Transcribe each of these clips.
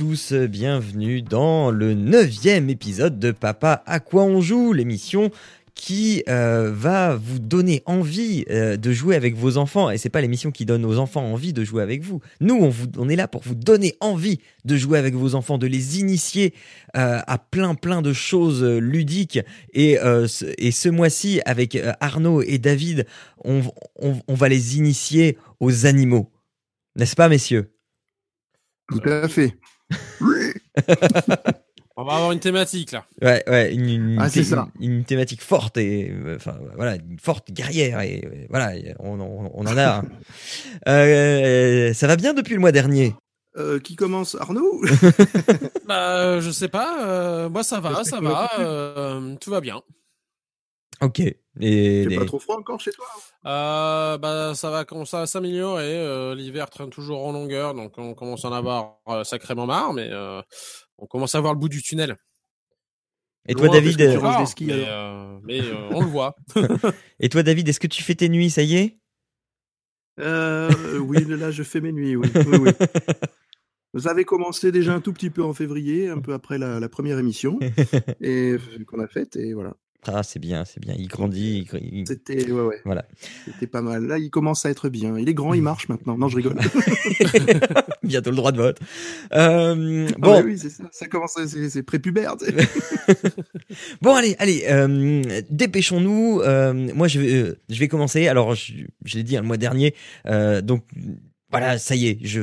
Tous, bienvenue dans le neuvième épisode de Papa à quoi on joue, l'émission qui euh, va vous donner envie euh, de jouer avec vos enfants. Et c'est pas l'émission qui donne aux enfants envie de jouer avec vous. Nous, on, est là pour vous donner envie de jouer avec vos enfants, de les initier euh, à plein plein de choses ludiques. Et, ce, mois-ci, avec Arnaud et David, on va les initier aux animaux. N'est-ce pas, messieurs? Tout à fait. On va avoir une thématique là. Ouais, ouais, une, une, ah, thé ça. une, une thématique forte et enfin voilà, une forte guerrière et euh, voilà, on, on, on en a. hein. euh, ça va bien depuis le mois dernier? Euh, qui commence? Arnaud Bah, euh, je sais pas. euh, moi, ça va, ça va. euh, tout va bien. Ok. Et C'est les- pas trop froid encore chez toi Euh, bah, ça va commencer à s'améliorer. euh, L'hiver traîne toujours en longueur, donc on commence à en avoir euh, sacrément marre, mais euh, on commence à voir le bout du tunnel. et toi David, tu skis, mais euh, euh, on le voit. et toi David, est-ce que tu fais tes nuits, ça y est? Euh, Oui, là je fais mes nuits. Oui. oui, oui. Vous avez commencé déjà un tout petit peu en février, un peu après la, la première émission et qu'on a faite et voilà. Ah, c'est bien, c'est bien. Il grandit. il C'était ouais ouais. Voilà. C'était pas mal. Là, il commence à être bien. Il est grand, il marche maintenant. Non, je rigole. Bientôt le droit de vote. Euh, Ah bon, oui, c'est ça. Ça commence, à- c'est prépubère. Bon, allez, allez, euh, dépêchons-nous. Euh, moi, je vais, euh, je vais commencer. Alors, je, je l'ai dit hein, le mois dernier. euh, donc, voilà, ça y est, je,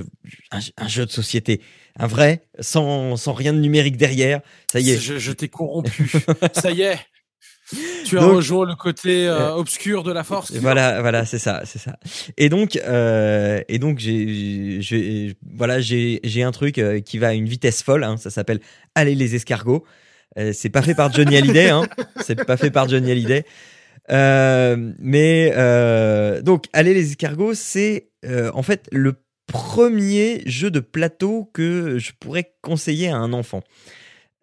un, un jeu de société, un vrai, sans, sans rien de numérique derrière. Ça y est. Je, je t'ai corrompu. ça y est. Tu as Donc- rejoint le côté euh, Euh, obscur de la force. Voilà, voilà, c'est ça, c'est ça. Et donc, euh, et donc, j'ai, voilà, j'ai, j'ai un truc qui va à une vitesse folle. Hein, ça s'appelle Allez les escargots. Euh, c'est pas fait par Johnny Hallyday, hein. C'est pas fait par Johnny Hallyday. Mais donc, Allez les escargots, c'est en fait le premier jeu de plateau que je pourrais conseiller à un enfant.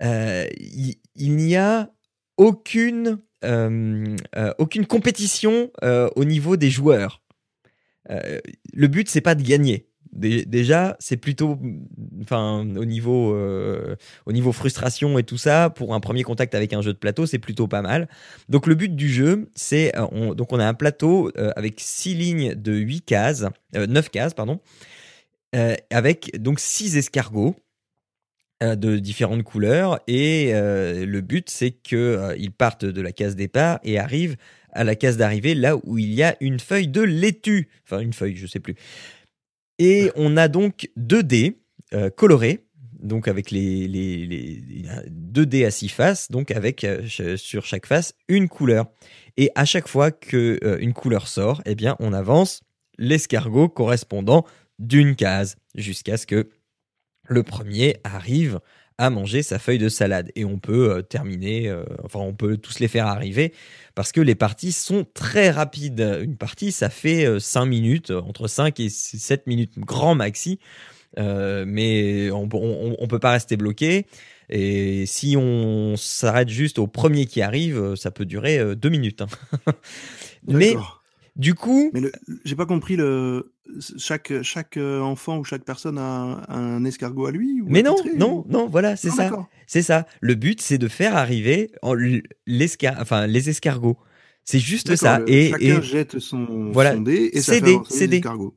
Il il n'y a aucune, euh, euh, aucune compétition euh, au niveau des joueurs. Le but, c'est pas de gagner. Dé- Déjà, c'est plutôt, enfin, au niveau, au niveau frustration et tout ça, pour un premier contact avec un jeu de plateau, c'est plutôt pas mal. Donc, le but du jeu, c'est, on, donc on a un plateau avec six lignes de 8 cases, euh, 9 cases, pardon, avec donc six escargots de différentes couleurs et euh, le but c'est que euh, partent de la case départ et arrivent à la case d'arrivée là où il y a une feuille de laitue. Enfin une feuille je sais plus. Et on a donc deux dés euh, colorés donc avec les, les, deux dés à six faces donc avec euh, sur chaque face une couleur. Et à chaque fois que euh, une couleur sort eh bien on avance l'escargot correspondant d'une case jusqu'à ce que le premier arrive à manger sa feuille de salade et on peut euh, terminer euh, enfin on peut tous les faire arriver parce que les parties sont très rapides une partie ça fait 5 minutes euh, entre 5 et 7 minutes grand maxi Euh, mais on, on peut pas rester bloqué et si on s'arrête juste au premier qui arrive euh, ça peut durer 2 minutes hein. mais. Du coup Mais j'ai pas compris le chaque chaque euh, enfant ou chaque personne a un, un escargot à lui ou mais non non ou- non voilà c'est Non, ça. C'est ça. Le but, c'est de faire arriver en- l'escar, enfin les escargots. C'est juste ça. le- Et, chacun et jette son, Voilà. son dé et ça C'est fait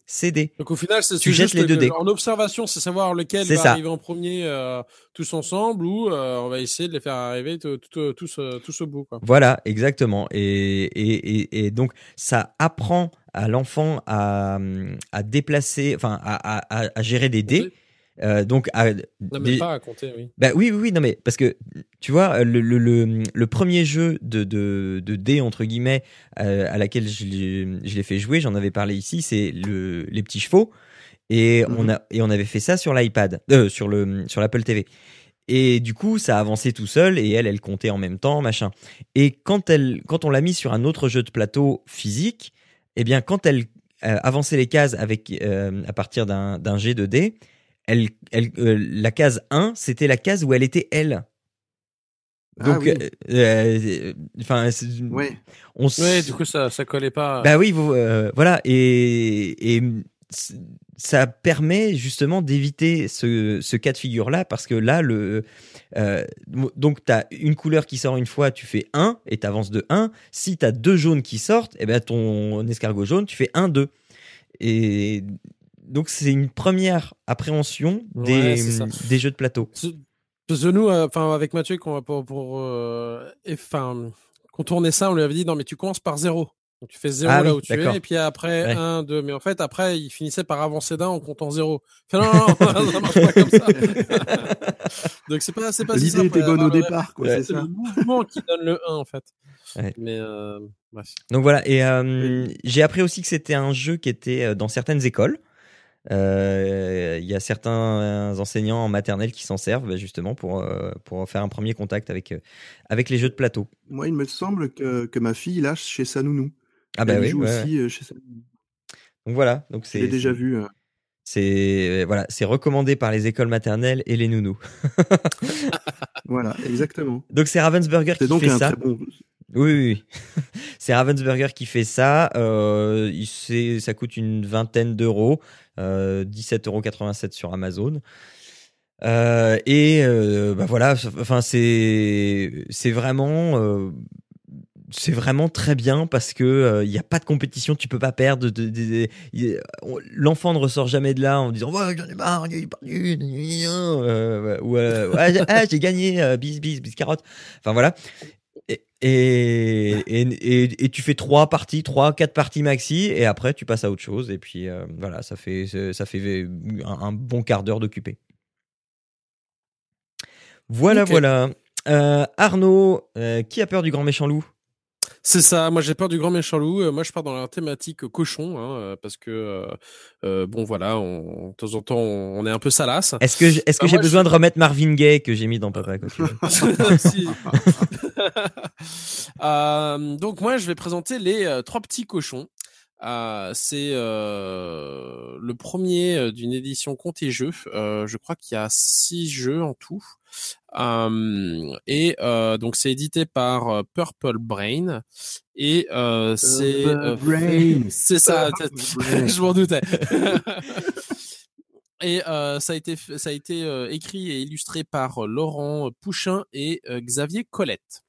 c'est des. Donc au final, c'est Tu jettes les deux dés. En observation, c'est savoir lequel va ça. arriver en premier euh, tous ensemble ou euh, on va essayer de les faire arriver tout- tous euh, tous au bout. Quoi. Voilà, exactement. Et, et, et, et donc, ça apprend à l'enfant à, à déplacer, enfin, à, à, à- à gérer des dés. Euh, donc, à, Non, des- mais pas à compter, oui. Bah oui, oui, oui, non, mais parce que tu vois, le, le, le, le premier jeu de, de, de dés, entre guillemets, euh, à laquelle je l'ai je l'ai fait jouer, j'en avais parlé ici, c'est le, les petits chevaux. Et, Mhm. on a, et on avait fait ça sur l'iPad, euh, sur le sur l'Apple TV. Et du coup, ça avançait tout seul et elle, elle comptait en même temps, machin. Et quand, elle, quand on l'a mis sur un autre jeu de plateau physique, eh bien, quand elle euh, avançait les cases avec, euh, à partir d'un G de D, elle, elle, euh, la case 1, c'était la case où elle était elle. Ah Donc, oui. euh, enfin, c'est- Ouais. on s- Ouais, du coup, ça, ça collait pas. bah oui, vous, euh, voilà, et, et ça permet justement d'éviter ce, ce cas de figure-là, parce que là, le, euh, donc tu as une couleur qui sort une fois, tu fais 1 et tu avances de 1. Si tu as deux jaunes qui sortent, et ben ton escargot jaune, tu fais 1, 2. Et donc c'est une première appréhension des, Ouais, ça. des jeux de plateau. Ce- Parce que nous, euh, enfin avec Mathieu, qu'on va pour, pour euh, et- contourner ça, on lui avait dit non mais tu commences par zéro. Donc, tu fais zéro Ah là oui, où tu es, et puis après Ouais. un, deux. Mais en fait, après, il finissait par avancer d'un en comptant zéro. Fait, non, non, non, ça marche pas comme ça. Donc c'est pas, c'est pas L'idée était bonne au départ, quoi, Ouais. c'est le mouvement qui donne le 1 en fait. Ouais. Mais euh, bref. Donc voilà, et euh, j'ai appris aussi que c'était un jeu qui était euh, dans certaines écoles. Euh, Il y a certains enseignants en maternelle qui s'en servent bah, justement pour, euh, pour faire un premier contact avec, euh, avec les jeux de plateau. Moi, il me semble que, que ma fille lâche chez sa nounou. Ah bah Elle oui, joue ouais, aussi chez sa nounou. Donc voilà, donc c'est l'ai déjà vu. c'est voilà, c'est recommandé par les écoles maternelles et les nounous. Voilà, exactement. Donc c'est Ravensburger qui donc fait ça. bon. Oui, oui, c'est Ravensburger qui fait ça. Euh, ça coûte une vingtaine d'euros, euh, 17,87 euros sur Amazon. Euh, et euh, bah voilà, enfin c'est vraiment c'est vraiment très bien parce que il n'y a pas de compétition, tu peux pas perdre. L'enfant ne ressort jamais de là en disant ouais j'en ai marre, j'ai perdu, j'ai- gagné, bis bis bis carotte. Enfin voilà. Et, et, et, tu fais trois parties, trois, quatre parties maxi, et après tu passes à autre chose, et puis euh, voilà, ça fait, ça fait un, un bon quart d'heure d'occupé. Voilà, voilà. Euh, Arnaud, euh, qui a peur du grand méchant loup? C'est ça, moi j'ai peur du grand méchant loup. Moi je pars dans la thématique cochon, hein, parce que, euh, bon voilà, on, de temps en temps on, est un peu salace. Est-ce que, j'ai besoin de remettre Marvin Gaye que j'ai mis dans Papa Si. Euh, donc moi je vais présenter les euh, trois petits cochons. Euh, c'est euh, le premier d'une édition Compte et Jeux. Je crois qu'il y a six jeux en tout. Et donc c'est édité par Purple Brain et c'est c'est ça. Je m'en doutais. Et euh, ça a été ça a été euh, écrit et illustré par euh, Laurent Pouchin et Xavier Colette.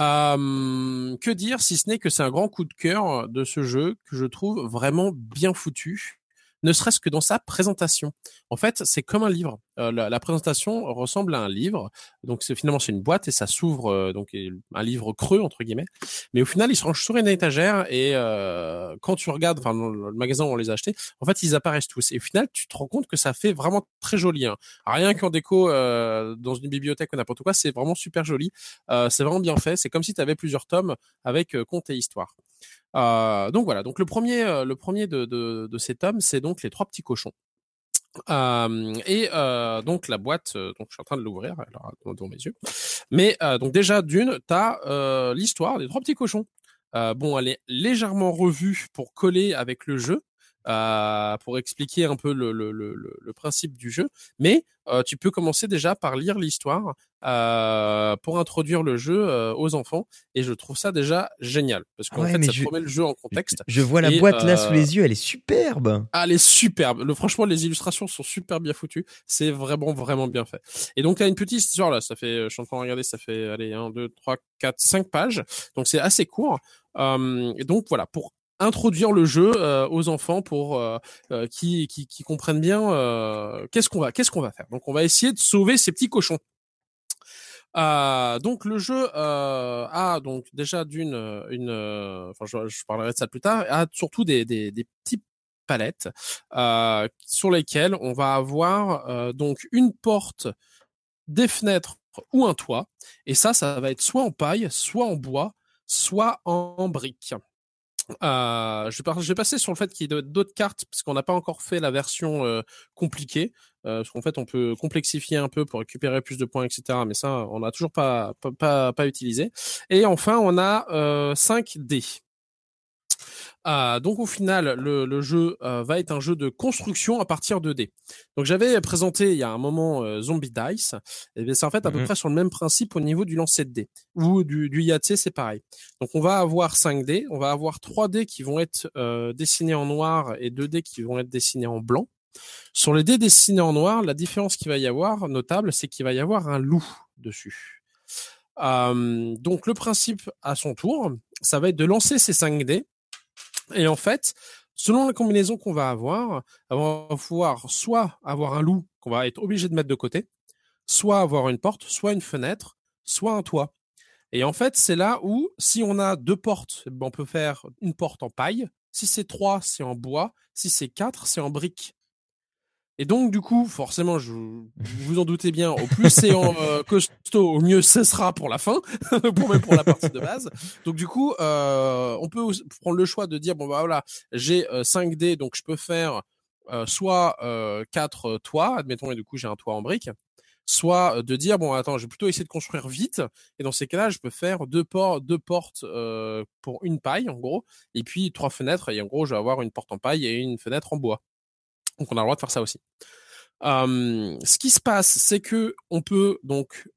Euh, que dire si ce n'est que c'est un grand coup de cœur de ce jeu que je trouve vraiment bien foutu, ne serait-ce que dans sa présentation. En fait, c'est comme un livre. Euh, la, la présentation ressemble à un livre. Donc c'est finalement c'est une boîte et ça s'ouvre euh, donc un livre creux entre guillemets. Mais au final, ils se rangent sur une étagère et euh, quand tu regardes, enfin le magasin où on les a achetés, en fait ils apparaissent tous. Et au final, tu te rends compte que ça fait vraiment très joli. Hein. Rien qu'en déco euh, dans une bibliothèque ou n'importe quoi, c'est vraiment super joli. Euh, c'est vraiment bien fait. C'est comme si tu avais plusieurs tomes avec euh, conte et histoire. Euh, donc voilà. Donc le premier, euh, le premier de, de, de ces tomes, c'est donc les trois petits cochons. Euh, et euh, donc la boîte, euh, donc je suis en train de l'ouvrir alors devant mes yeux. Mais donc déjà d'une, t'as l'histoire des trois petits cochons. Bon, elle est légèrement revue pour coller avec le jeu, euh, pour expliquer un peu le, le, le, le- principe du jeu. Mais euh, tu peux commencer déjà par lire l'histoire euh, pour introduire le jeu euh, aux enfants. Et je trouve ça déjà génial parce qu'en Ouais, fait, ça je- te remet le jeu en contexte. Je vois la Et, boîte là euh, sous les yeux, elle est superbe. Ah, elle est superbe. Le, franchement, les illustrations sont super bien foutues. C'est vraiment, vraiment bien fait. Et donc, tu as une petite histoire là. Ça fait, je suis en train de regarder, ça fait, allez, 1, 2, 3, 4, 5 pages. Donc, c'est assez court. Euh, et donc, voilà, pour introduire le jeu euh, aux enfants pour euh, euh, qui, qui, qui comprennent bien euh, qu'est-ce qu'on va qu'est-ce qu'on va faire. Donc on va essayer de sauver ces petits cochons. Euh, donc le jeu euh, a donc déjà d'une une euh, enfin je, parlerai de ça plus tard a surtout des des, des petites palettes euh, sur lesquelles on va avoir euh, donc une porte des fenêtres ou un toit et ça ça va être soit en paille soit en bois soit en briques Euh, je, vais, passer sur le fait qu'il y ait d'autres cartes, parce qu'on n'a pas encore fait la version euh, compliquée. Euh, parce qu'en fait, on peut complexifier un peu pour récupérer plus de points, etc. Mais ça, on n'a toujours pas, pas, pas, utilisé. Et enfin, on a euh, 5 dés. Euh, donc au final, le, le jeu euh, va être un jeu de construction à partir de dés. Donc j'avais présenté il y a un moment euh, Zombie Dice, et c'est en fait à peu mhm. près sur le même principe au niveau du lancer de dés. Ou du, du Yahtzee, c'est pareil. Donc on va avoir 5 dés, on va avoir 3 dés qui vont être dessinés en noir et 2 dés qui vont être dessinés en blanc. Sur les dés dessinés en noir, la différence qu'il va y avoir, notable, c'est qu'il va y avoir un loup dessus. donc le principe à son tour, ça va être de lancer ces 5 dés et en fait, selon la combinaison qu'on va avoir, on va pouvoir soit avoir un loup qu'on va être obligé de mettre de côté, soit avoir une porte, soit une fenêtre, soit un toit. Et en fait, c'est là où, si on a deux portes, on peut faire une porte en paille. Si c'est trois, c'est en bois. Si c'est quatre, c'est en briques. Et donc, du coup, forcément, je, vous en doutez bien, au plus c'est en euh, costaud, au mieux ce sera pour la fin, pour même pour la partie de base. Donc, du coup, euh, on peut prendre le choix de dire, bon, bah voilà, j'ai 5 euh, dés, donc je peux faire euh, soit 4 toits, admettons, et du coup, j'ai un toit en briques, soit de dire, bon, attends, je vais plutôt essayer de construire vite, et dans ces cas-là, je peux faire deux, portes, deux portes pour une paille, en gros, et puis trois fenêtres, et en gros, je vais avoir une porte en paille et une fenêtre en bois. Donc on a le droit de faire ça aussi. ce qui se passe, c'est que on peut donc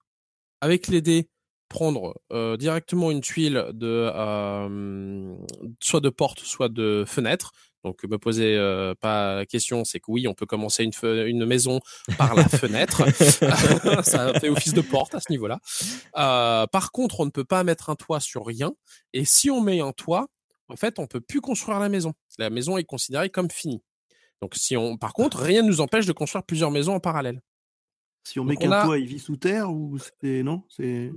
avec les dés prendre euh, directement une tuile de soit de porte, soit de fenêtre. Donc me poser euh, pas la question, c'est que oui, on peut commencer une, une maison par la fenêtre. ça fait office de porte à ce niveau-là. Euh, par contre, on ne peut pas mettre un toit sur rien. Et si on met un toit, en fait, on peut plus construire la maison. La maison est considérée comme finie. Donc si on, par contre, rien ne nous empêche de construire plusieurs maisons en parallèle. Si on met qu'un toit, il vit sous terre ou c'est non? C'est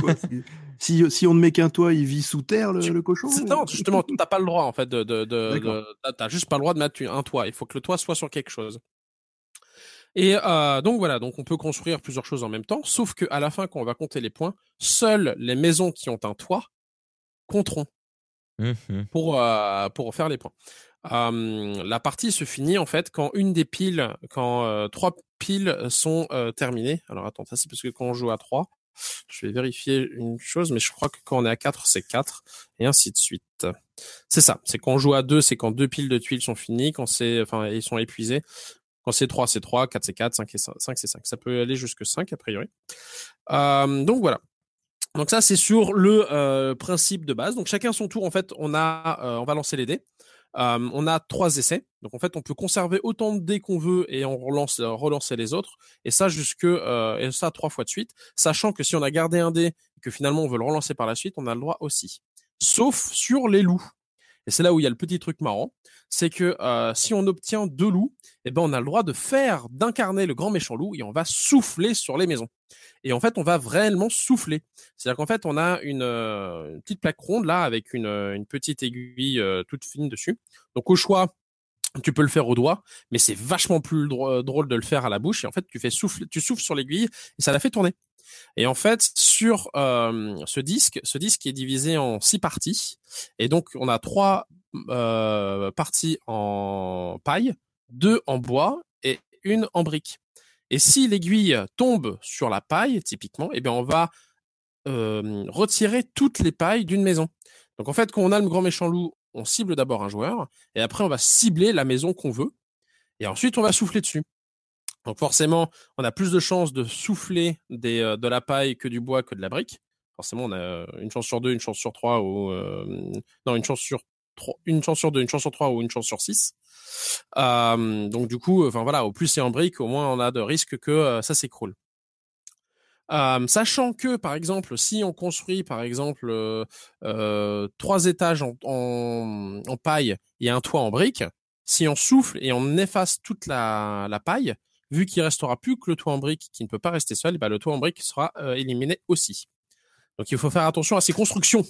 quoi, si, si on ne met qu'un toit, il vit sous terre le, cochon Non, justement, t'as pas le droit en fait de, de, de, t'as juste pas le droit de mettre un toit. Il faut que le toit soit sur quelque chose. Et euh, donc voilà, donc on peut construire plusieurs choses en même temps, sauf que à la fin, quand on va compter les points, seules les maisons qui ont un toit compteront mmh pour euh, pour faire les points la partie se finit en fait quand une des piles, quand trois piles sont terminées. Alors attends, ça c'est parce que quand on joue à trois, je vais vérifier une chose, mais je crois que quand on est à quatre, c'est quatre, et ainsi de suite. C'est ça. C'est quand on joue à deux, c'est quand deux piles de tuiles sont finies, quand c'est, enfin, ils sont épuisés. Quand c'est 3, c'est 3, 4, c'est 4, 5, c'est 5, c'est 5. Ça peut aller jusque 5, a priori. donc voilà. Donc ça, c'est sur le principe de base. Donc chacun son tour, en fait, on a, on va lancer les dés. On a trois essais. Donc en fait, on peut conserver autant de dés qu'on veut et on relance, euh, relancer les autres. Et ça jusque euh, et ça trois fois de suite, sachant que si on a gardé un dé et que finalement on veut le relancer par la suite, on a le droit aussi. Sauf sur les loups. Et c'est là où il y a le petit truc marrant, c'est que euh, si on obtient deux loups, eh ben on a le droit de faire d'incarner le grand méchant loup et on va souffler sur les maisons. Et en fait, on va réellement souffler. C'est-à-dire qu'en fait, on a une, euh, petite plaque ronde là avec une, euh, une petite aiguille toute fine dessus. Donc au choix, tu peux le faire au doigt, mais c'est vachement plus drôle de le faire à la bouche. Et en fait, tu fais souffler, tu souffles sur l'aiguille et ça la fait tourner. Et en fait, sur euh, ce disque, ce disque est divisé en six parties. Et donc, on a trois euh, parties en paille, deux en bois et une en brique. Et si l'aiguille tombe sur la paille, typiquement, eh bien, on va euh, retirer toutes les pailles d'une maison. Donc, en fait, quand on a le grand méchant loup, on cible d'abord un joueur, et après, on va cibler la maison qu'on veut, et ensuite, on va souffler dessus. Donc forcément, on a plus de chances de souffler euh, de la paille que du bois que de la brique. Forcément, on a euh, une chance sur deux, une chance sur trois ou euh, non une chance sur trois, une chance sur deux, une chance sur trois ou une chance sur six. donc du coup, enfin voilà, au plus c'est en brique, au moins on a de risques que ça s'écroule. sachant que, par exemple, si on construit, par exemple, trois étages en, paille et un toit en brique, si on souffle et on efface toute la paille, vu qu'il restera plus que le toit en brique qui ne peut pas rester seul, bah, le toit en brique sera euh, éliminé aussi. Donc il faut faire attention à ces constructions.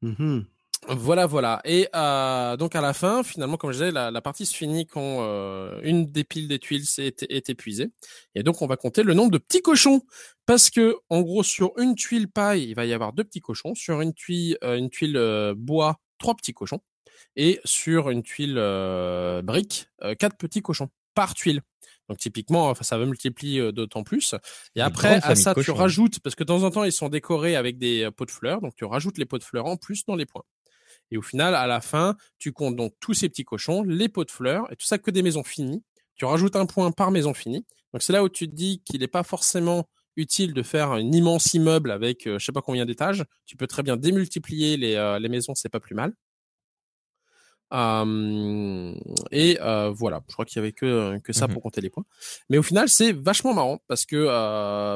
Mmh voilà, voilà. Et euh, donc à la fin, finalement, comme je disais, la, partie se finit quand euh, une des piles des tuiles est, est, épuisée. Et donc on va compter le nombre de petits cochons, parce que en gros sur une tuile paille, il va y avoir deux petits cochons. Sur une tuile, une tuile bois, trois petits cochons et sur une tuile brique, quatre petits cochons par tuile. Donc typiquement, ça va multiplier d'autant plus. Et après, à ça, tu rajoutes, parce que de temps en temps, ils sont décorés avec des pots de fleurs, donc tu rajoutes les pots de fleurs en plus dans les points. Et au final, à la fin, tu comptes donc tous ces petits cochons, les pots de fleurs, et tout ça que des maisons finies. Tu rajoutes un point par maison finie. Donc c'est là où tu te dis qu'il n'est pas forcément utile de faire un immense immeuble avec euh, je sais pas combien d'étages. Tu peux très bien démultiplier les, euh, les maisons, c'est pas plus mal. Et euh, voilà, je crois qu'il y avait que, que ça mmh pour compter les points. Mais au final, c'est vachement marrant parce que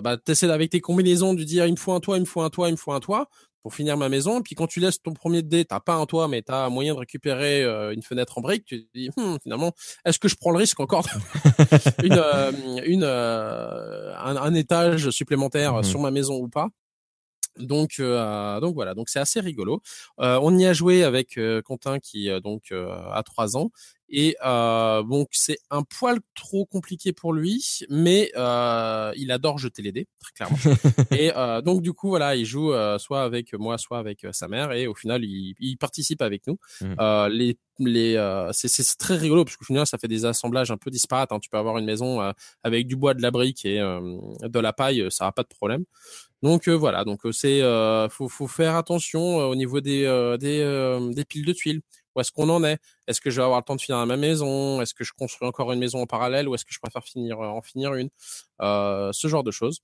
bah, tu essaies avec tes combinaisons de dire il me faut un toit, il me faut un toit, il me faut un toit pour finir ma maison. Puis quand tu laisses ton premier dé, t'as pas un toit, mais tu as moyen de récupérer euh, une fenêtre en brique. Tu te dis «Hmm, finalement, est-ce que je prends le risque encore une, euh, une euh, un, étage supplémentaire mmh sur ma maison ou pas? Donc, donc voilà, donc c'est assez rigolo. on y a joué avec Quentin qui donc a trois ans et euh, donc c'est un poil trop compliqué pour lui, mais euh, il adore jeter les dés, très clairement. et euh, donc du coup voilà, il joue euh, soit avec moi, soit avec euh, sa mère, et au final il, il participe avec nous. Mmh. Euh, les les c'est très rigolo parce qu'au final ça fait des assemblages un peu disparates. Hein. Tu peux avoir une maison avec du bois, de la brique et de la paille, ça n'a pas de problème. Donc voilà, donc c'est faut, faut faire attention au niveau des des, des piles de tuiles où est-ce qu'on en est? Est-ce que je vais avoir le temps de finir ma maison? Est-ce que je construis encore une maison en parallèle? Ou est-ce que je préfère finir euh, en finir une? Euh, Ce genre de choses.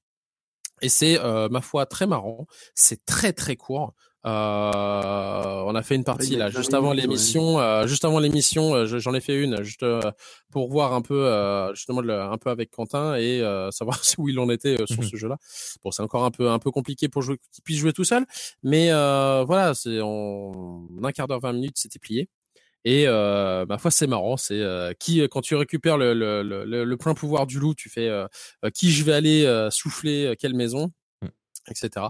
Et c'est euh, ma foi très marrant. C'est très très court. Euh, on a fait une partie là juste avant l'émission. Euh, juste avant l'émission, euh, j'en ai fait une juste pour voir un peu justement un peu avec Quentin et savoir où il en était sur mmh ce jeu-là. Bon, c'est encore un peu un peu compliqué pour jouer qu'il puisse jouer tout seul, mais voilà, c'est en un quart d'heure, 20 minutes, c'était plié. Et ma foi, c'est marrant. C'est qui quand tu récupères le, le, le, le, plein pouvoir du loup, tu fais qui je vais aller souffler, quelle maison, mmh. etc.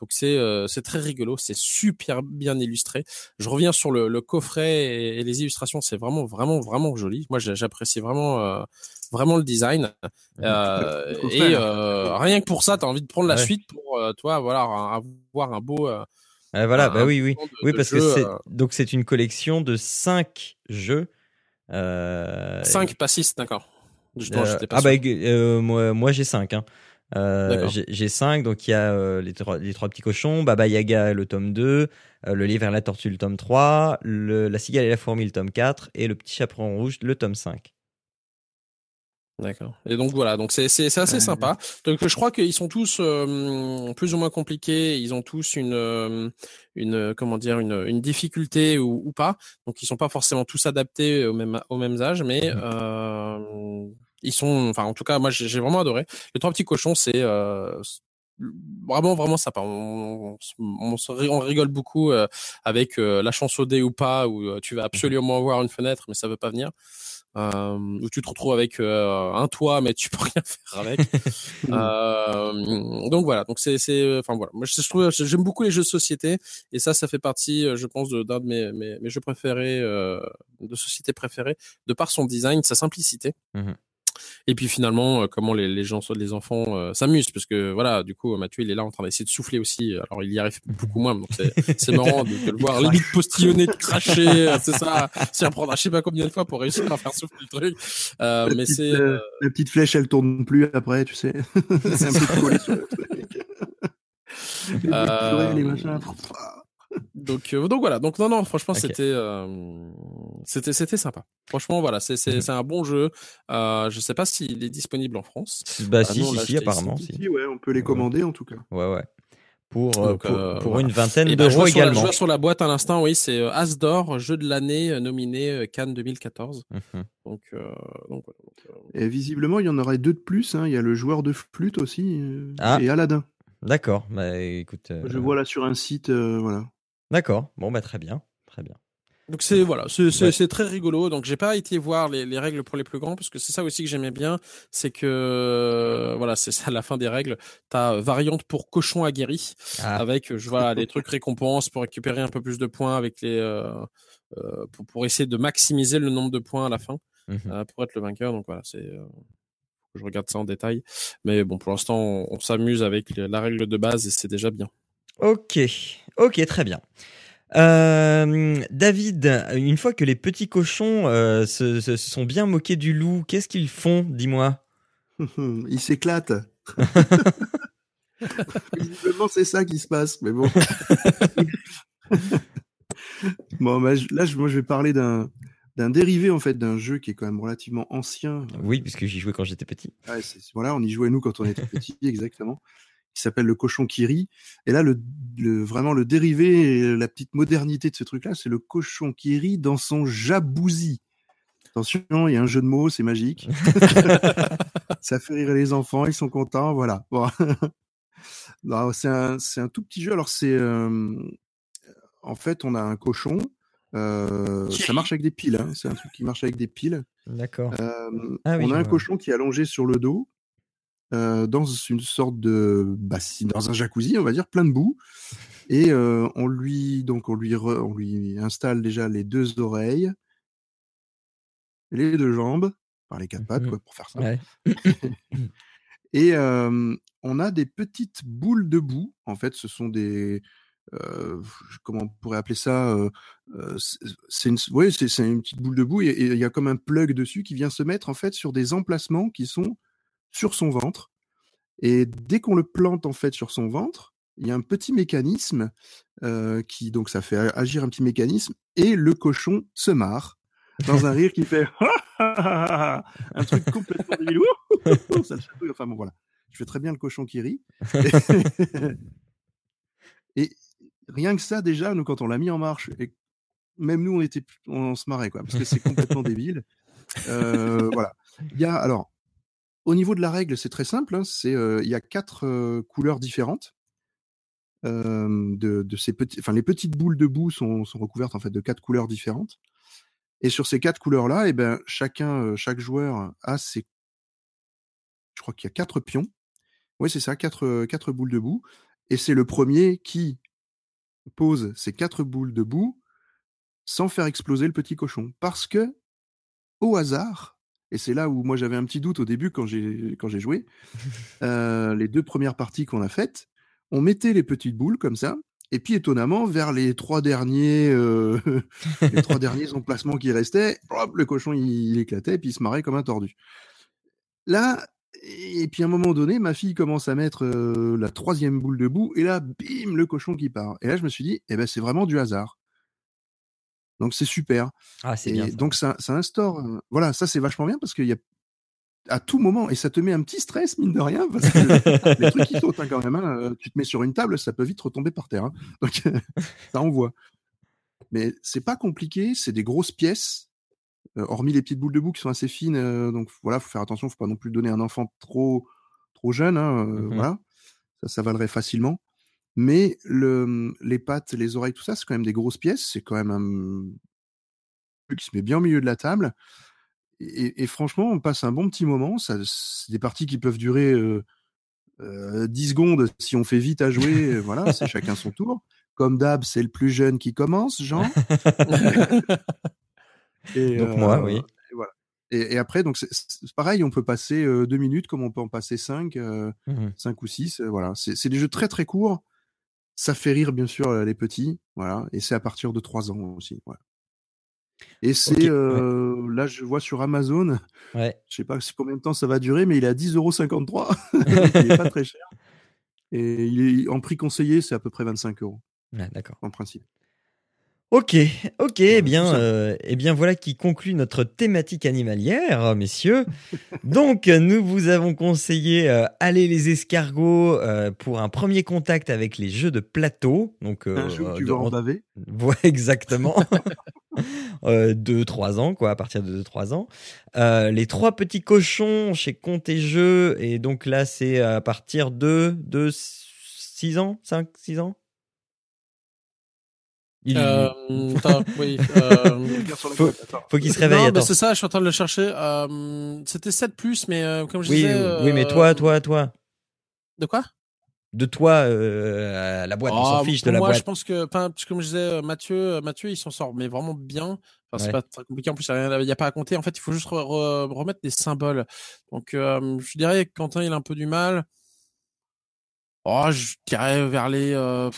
Donc c'est euh, c'est très rigolo, c'est super bien illustré. Je reviens sur le, le coffret et, les illustrations, c'est vraiment vraiment vraiment joli. Moi j'apprécie vraiment euh, vraiment le design. Euh, et euh, rien que pour ça, tu as envie de prendre la suite pour toi voilà avoir un beau voilà, bah oui oui. oui parce que c'est donc c'est une collection de cinq jeux Cinq, pas six, d'accord. ah bah moi, moi j'ai cinq. Hein. Euh, j'ai 5, donc il y a euh, les, trois, les, trois, petits cochons, Baba Yaga le tome 2, euh, le livre et la tortue le tome 3, le, la cigale et la fourmi le tome 4 et le petit chaperon rouge le tome 5. D'accord. Et donc voilà, donc c'est c'est assez sympa. Donc je crois qu'ils sont tous plus ou moins compliqués. Ils ont tous une une comment dire une, une difficulté ou, ou, pas. Donc ils sont pas forcément tous adaptés au même au même âge, mais mmh. euh, ils sont, enfin, en tout cas, moi, j'ai vraiment adoré. Les trois petits cochons, c'est euh, vraiment, vraiment sympa. On, on, on rigole beaucoup euh, avec euh, la chance au dé ou pas, où euh, tu vas absolument avoir une fenêtre, mais ça veut pas venir. Euh, où tu te retrouves avec un toit, mais tu peux rien faire avec. donc voilà. Donc c'est, enfin voilà. Moi, je, trouve, j'aime beaucoup les jeux de société, et ça, ça fait partie, je pense, d'un de, mes, mes, mes, jeux préférés, de société préférés, de par son design, sa simplicité. Mmh et puis finalement, euh, comment les, les gens, les enfants euh, s'amusent, parce que voilà, du coup, Mathieu, il est là en train d'essayer de souffler aussi. Alors, il y arrive beaucoup moins, donc c'est marrant de, de, le voir limite postillonner, de cracher, euh, c'est ça, s'y reprendre je sais pas combien de fois pour réussir à faire souffler le truc. Euh, mais c'est la petite flèche, elle tourne plus après, tu sais. c'est un peu collé sur le truc. les machins donc euh, donc voilà. Donc non non franchement c'était euh, c'était c'était sympa. Franchement voilà c'est c'est c'est un bon jeu. Euh, je sais pas s'il est disponible en France. Bah si si, si apparemment si. ouais on peut les commander en tout cas. Ouais ouais. Pour euh, pour, une vingtaine ben, d'euros également. je vois sur la boîte à l'instant oui c'est Asdor jeu de l'année nominé Cannes 2014 mmh donc, donc, et visiblement il y en aurait deux de plus hein. il y a le joueur de flûte aussi ah. et Aladdin. D'accord, bah écoute. Je vois là sur un site, voilà. D'accord. Bon, bah très bien, très bien. Donc c'est voilà, c'est très rigolo. Donc j'ai pas été voir les, les, règles pour les plus grands parce que c'est ça aussi que j'aimais bien, c'est que voilà, c'est ça la fin des règles. T'as variante pour cochon aguerri ah. avec je vois des trucs récompenses pour récupérer un peu plus de points avec les euh, euh, pour, pour essayer de maximiser le nombre de points à la fin euh, pour être le vainqueur. Donc voilà, c'est je regarde ça en détail. Mais bon, pour l'instant, on, on s'amuse avec la règle de base et c'est déjà bien. Ok, ok, très bien. Euh, David, une fois que les petits cochons euh, se, sont bien moqués du loup, qu'est-ce qu'ils font Dis-moi? Il s'éclate. Visiblement, c'est ça qui se passe, mais bon. bon, bah, là, je- moi, je vais parler d'un d'un dérivé en fait d'un jeu qui est quand même relativement ancien. Oui, puisque j'y jouais quand j'étais petit. Ouais, voilà, on y jouait nous quand on était petits, exactement. Qui s'appelle le cochon qui rit. Et là, le, le- vraiment le dérivé, et la petite modernité de ce truc-là, c'est le cochon qui rit dans son jabouzi. Attention, il y a un jeu de mots, c'est magique. ça fait rire les enfants, ils sont contents, voilà. Bon. C'est un, c'est un tout petit jeu. Alors c'est, euh, en fait, on a un cochon. euh, ça marche avec des piles. hein, C'est un truc qui marche avec des piles. D'accord. Euh, Ah oui, on a un cochon qui est allongé sur le dos euh, dans une sorte de bassin, dans un jacuzzi, on va dire, plein de boue. Et euh, on lui donc on lui re- on lui installe déjà les deux oreilles, les deux jambes, par les quatre pattes quoi pour faire ça. Ouais. Et euh, on a des petites boules de boue. En fait, ce sont des euh, comment on pourrait appeler ça euh, c'est- une, ouais, c'est une petite boule de boue et il y a comme un plug dessus qui vient se mettre en fait sur des emplacements qui sont sur son ventre. Et dès qu'on le plante en fait sur son ventre, il y a un petit mécanisme euh, qui donc ça fait agir un petit mécanisme et le cochon se marre dans un rire qui fait un truc complètement débile. Enfin bon voilà, je fais très bien le cochon qui rit. et rien que ça déjà, nous quand on l'a mis en marche et même nous on était on se marrait quoi parce que c'est complètement débile. Euh, voilà. Il y a alors au niveau de la règle, c'est très simple. hein, euh, il y a quatre euh, couleurs différentes. euh, enfin les petites boules de boue sont, recouvertes en fait de quatre couleurs différentes. Et sur ces quatre couleurs-là, et ben chacun, chaque joueur a ses, je crois qu'il y a quatre pions. Oui, c'est ça, quatre, quatre boules de boue. Et c'est le premier qui pose ces quatre boules de boue sans faire exploser le petit cochon, parce que au hasard, et c'est là où moi j'avais un petit doute au début quand j'ai quand j'ai joué, euh, les deux premières parties qu'on a faites, on mettait les petites boules comme ça, et puis étonnamment vers les trois derniers euh, les trois derniers emplacements qui restaient, hop, le cochon il, il éclatait et puis il se marrait comme un tordu. Là, et puis à un moment donné, ma fille commence à mettre euh, la troisième boule de boue et là, bim, le cochon qui part. Et là, je me suis dit, eh ben c'est vraiment du hasard. Donc c'est super. Ah, c'est bien. ça. donc ça, ça instaure. euh, voilà, ça c'est vachement bien parce qu'il y a à tout moment et ça te met un petit stress mine de rien parce que les trucs qui sautent hein, quand même. hein, euh, tu te mets sur une table, ça peut vite retomber par terre. hein. Donc ça envoie. Mais c'est pas compliqué, c'est des grosses pièces. euh, hormis les petites boules de boue qui sont assez fines, euh, donc voilà, faut faire attention, faut pas non plus donner un enfant trop trop jeune. Mhm. Voilà, ça s'avalerait facilement. Mais le, les pattes, les oreilles, tout ça, c'est quand même des grosses pièces. C'est quand même un truc qui se met bien au milieu de la table. Et, et franchement, on passe un bon petit moment. Ça, c'est des parties qui peuvent durer euh, euh, 10 secondes si on fait vite à jouer. euh, voilà, c'est chacun son tour. Comme d'hab, c'est le plus jeune qui commence, Jean. Et, Donc moi, oui. Et, voilà. et, et après, donc c'est c'est pareil, on peut passer euh, deux minutes comme on peut en passer cinq, euh, Mhm. cinq ou six. euh, voilà, c'est c'est des jeux très très courts. Ça fait rire bien sûr euh, les petits, voilà. Et c'est à partir de trois ans aussi. Voilà. Et c'est ouais. euh, là, je vois sur Amazon, Ouais. je sais pas combien de temps ça va durer, mais il est à 10,53€. il est pas très cher. Et il est en prix conseillé, c'est à peu près 25 euros Ouais, D'accord. en principe. Ok, ok, eh bien, euh, eh bien voilà qui conclut notre thématique animalière, messieurs. Donc, nous vous avons conseillé euh, Aller les escargots euh, pour un premier contact avec les jeux de plateau. Donc, euh, Un jeu tu de- vas en baver. Ouais, exactement. euh, 2-3 ans, quoi, à partir de 2-3 ans. Euh, les trois petits cochons chez Compte et Jeux, et donc là, c'est à partir de, de 6 ans, 5, 6 ans? Il- Euh, attends, oui. euh, Faut- qu'il se réveille, non, mais attends. c'est ça, je suis en train de le chercher. Euh, C'était 7 plus, mais euh, comme je Oui, disais. oui, mais euh, toi, toi, toi. De quoi? De toi, euh, la boîte, on s'en Ah, fiche de la moi, boîte. je pense que, enfin, comme je disais, Mathieu, Mathieu, il s'en sort, mais vraiment bien. Enfin, c'est Ouais. pas très compliqué. En plus, il n'y a, pas à compter. En fait, il faut juste re- re- remettre des symboles. Donc, je dirais que Quentin, il a un peu du mal. Oh, je dirais vers les, euh,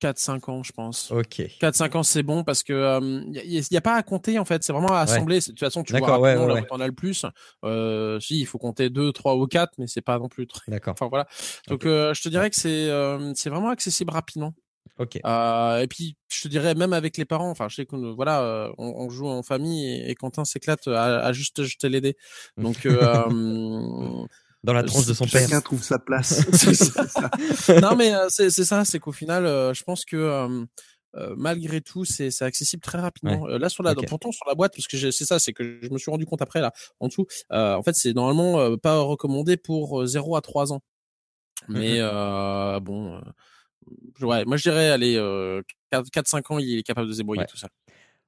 4-5 ans, je pense. Ok. 4-5 ans, c'est bon parce que il n'y a, pas à compter en fait. C'est vraiment à assembler. De toute façon, tu vois ouais, ouais, ouais. t'en as le plus. Euh, si, il faut compter 2, 3 ou 4, mais c'est pas non plus très. D'accord. Enfin voilà. Donc Ok. euh, je te dirais que c'est euh, c'est vraiment accessible rapidement. Ok. Euh, et puis je te dirais même avec les parents. Enfin, je sais voilà, euh, on, on joue en famille et, et Quentin s'éclate à, à juste jeter les dés. Donc euh, Dans la tronche de son père. Chacun trouve sa place. Ça. non mais euh, c'est ça, c'est qu'au final, euh, je pense que euh, euh, malgré tout, c'est accessible très rapidement. Euh, là sur la, pourtant sur la boîte, parce que c'est ça, c'est que je me suis rendu compte après là en dessous. euh, en fait, c'est normalement euh, pas recommandé pour euh, 0 à 3 ans. Mais euh, bon, euh, ouais, moi je dirais allez euh, 4-5 ans, il est capable de se débrouiller Ouais. tout ça.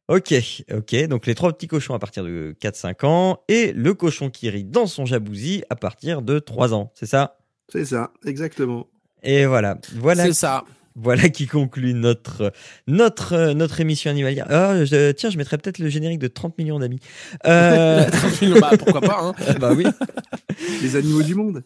Ok, ok. Donc les trois petits cochons à partir de 4-5 ans et le cochon qui rit dans son jacuzzi à partir de 3 ans. C'est ça? C'est ça, exactement. Et voilà. Voilà. C'est ça. Voilà qui conclut notre notre notre émission animalière. Ah, je- tiens, je mettrais peut-être le générique de 30 millions d'amis. Euh, bah, pourquoi pas hein. bah oui. Les animaux du monde.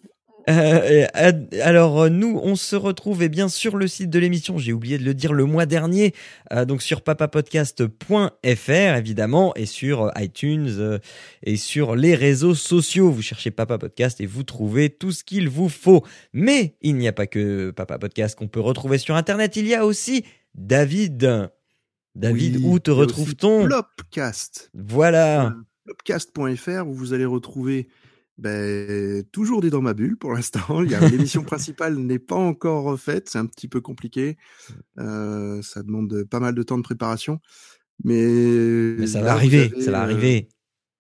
Euh, ad- alors euh, nous, on se retrouve eh bien sur le site de l'émission. J'ai oublié de le dire le mois dernier, euh, donc sur papapodcast.fr évidemment et sur euh, iTunes euh, et sur les réseaux sociaux. Vous cherchez Papa Podcast et vous trouvez tout ce qu'il vous faut. Mais il n'y a pas que Papa Podcast qu'on peut retrouver sur Internet. Il y a aussi David. David, Oui, où te retrouve-t-on? Plopcast. Voilà. Plopcast.fr où vous allez retrouver ben, toujours des dans ma bulle pour l'instant. L'émission principale n'est pas encore faite, c'est un petit peu compliqué. Euh, ça demande pas mal de temps de préparation. Mais, Mais ça là, va arriver, avez, ça va euh, arriver.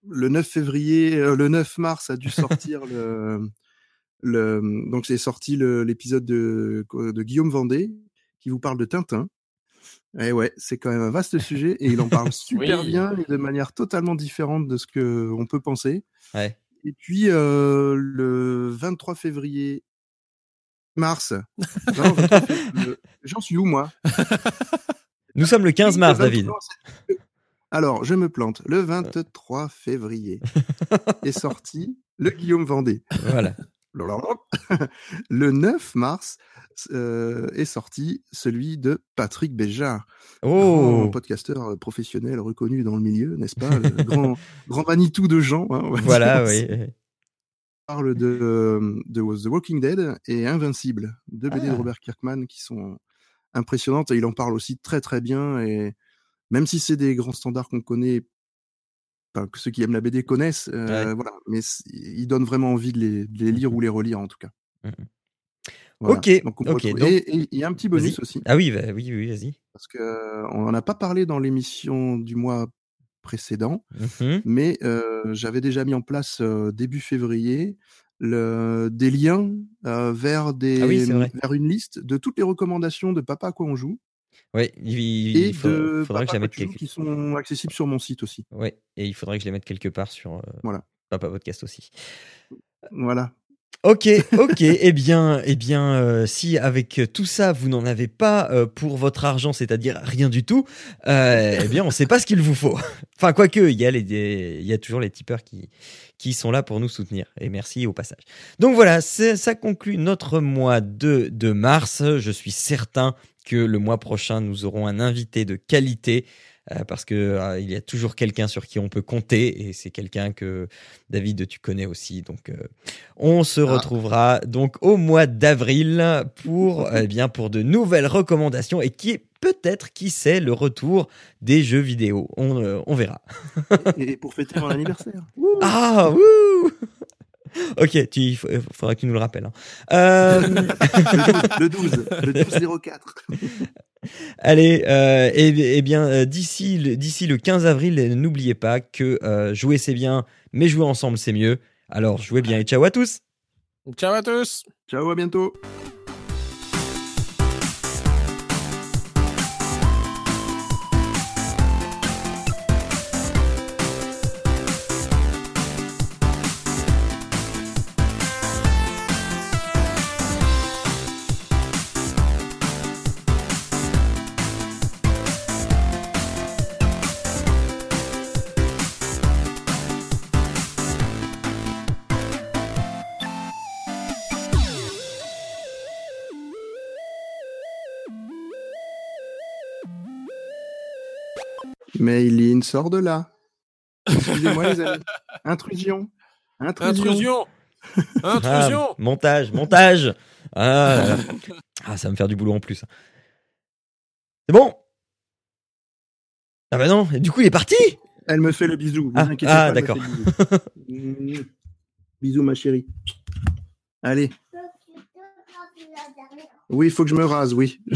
le 9 février, euh, le 9 mars a dû sortir le, le, donc c'est sorti l'épisode de, de Guillaume Vendée qui vous parle de Tintin. Et ouais, c'est quand même un vaste sujet et il en parle super Oui. bien et de manière totalement différente de ce que on peut penser. Ouais. Et puis euh, le 23 février, mars. Non, 23 février, le- J'en suis où moi? Nous sommes le 15 Oui, mars, le 23 David. Alors, je me plante. Le 23 février est sorti le Guillaume Vendée. Voilà. Le 9 mars euh, est sorti celui de Patrick Béjart, Oh. podcasteur euh, professionnel reconnu dans le milieu, n'est-ce pas Le grand, grand Manitou de gens. hein, Voilà, oui. Il parle de, de The Walking Dead et Invincible, deux BD de Ah. Robert Kirkman qui sont impressionnantes et il en parle aussi très très bien et même si c'est des grands standards qu'on connaît, enfin, que ceux qui aiment la BD connaissent, euh, Ouais. voilà, mais c- il donne vraiment envie de les, de les lire ou les relire en tout cas. Voilà. Ok, Donc, donc- Et il y a un petit bonus aussi Ah oui, bah, oui, oui, vas-y. parce que euh, on en a pas parlé dans l'émission du mois précédent, Mhm. mais euh, j'avais déjà mis en place euh, début février le, des liens vers, des, Ah oui, vers une liste de toutes les recommandations de Papa à quoi on joue Ouais, il, il faut- de faudra que je Papa la mette quelque... qui sont accessibles sur mon site aussi. Ouais, et il faudrait que je les mette quelque part sur euh, Voilà. Papa Podcast aussi. Voilà. Ok, ok. eh bien, eh bien, euh, si avec tout ça vous n'en avez pas euh, pour votre argent, c'est-à-dire rien du tout, euh, eh bien, on ne sait pas ce qu'il vous faut. enfin, quoique, il y a les, il y a toujours les tipeurs qui qui sont là pour nous soutenir. Et merci au passage. Donc voilà, ça conclut notre mois de de mars. Je suis certain que le mois prochain nous aurons un invité de qualité. Euh, parce que euh, il y a toujours quelqu'un sur qui on peut compter et c'est quelqu'un que David tu connais aussi donc euh, on se Ah. retrouvera donc au mois d'avril pour eh bien pour de nouvelles recommandations et qui est peut-être qui sait le retour des jeux vidéo. On, on verra. et pour fêter mon anniversaire. Ah wouh Ok, tu, il faudra que tu nous le rappelles. hein. Euh, Le 12, le 12, le 12 04. allez, euh, et, et bien euh, d'ici le, d'ici le 15 avril, n'oubliez pas que euh, jouer c'est bien, mais jouer ensemble c'est mieux. Alors jouez bien et ciao à tous. Ciao à tous. Ciao, à bientôt. Mayline, sors de là. Excusez-moi, les amis. Intrusion. Intrusion. Intrusion. Intrusion. Ah, montage, montage. Ah. Ah, ça va me faire du boulot en plus. C'est bon? Ah bah non, et du coup il est parti? Elle me fait le bisou. vous Ah, inquiétez ah, d'accord. bisou. Bisous, ma chérie. Allez. Oui, il faut que je me rase, oui.